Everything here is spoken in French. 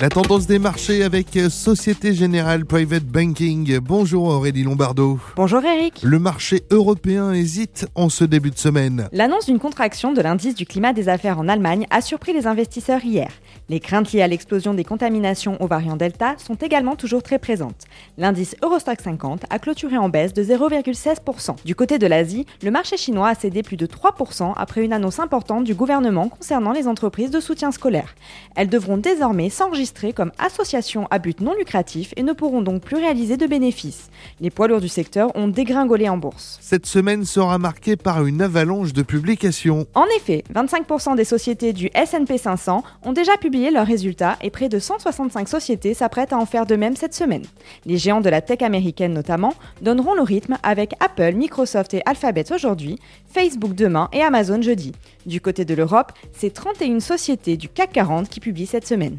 La tendance des marchés avec Société Générale Private Banking. Bonjour Aurélie Lombardo. Bonjour Eric. Le marché européen hésite en ce début de semaine. L'annonce d'une contraction de l'indice du climat des affaires en Allemagne a surpris les investisseurs hier. Les craintes liées à l'explosion des contaminations au variant Delta sont également toujours très présentes. L'indice Eurostock 50 a clôturé en baisse de 0,16%. Du côté de l'Asie, le marché chinois a cédé plus de 3% après une annonce importante du gouvernement concernant les entreprises de soutien scolaire. Elles devront désormais s'enregistrer comme associations à but non lucratif et ne pourront donc plus réaliser de bénéfices. Les poids lourds du secteur ont dégringolé en bourse. Cette semaine sera marquée par une avalanche de publications. En effet, 25% des sociétés du S&P 500 ont déjà publié leurs résultats et près de 165 sociétés s'apprêtent à en faire de même cette semaine. Les géants de la tech américaine notamment donneront le rythme avec Apple, Microsoft et Alphabet aujourd'hui, Facebook demain et Amazon jeudi. Du côté de l'Europe, c'est 31 sociétés du CAC 40 qui publient cette semaine.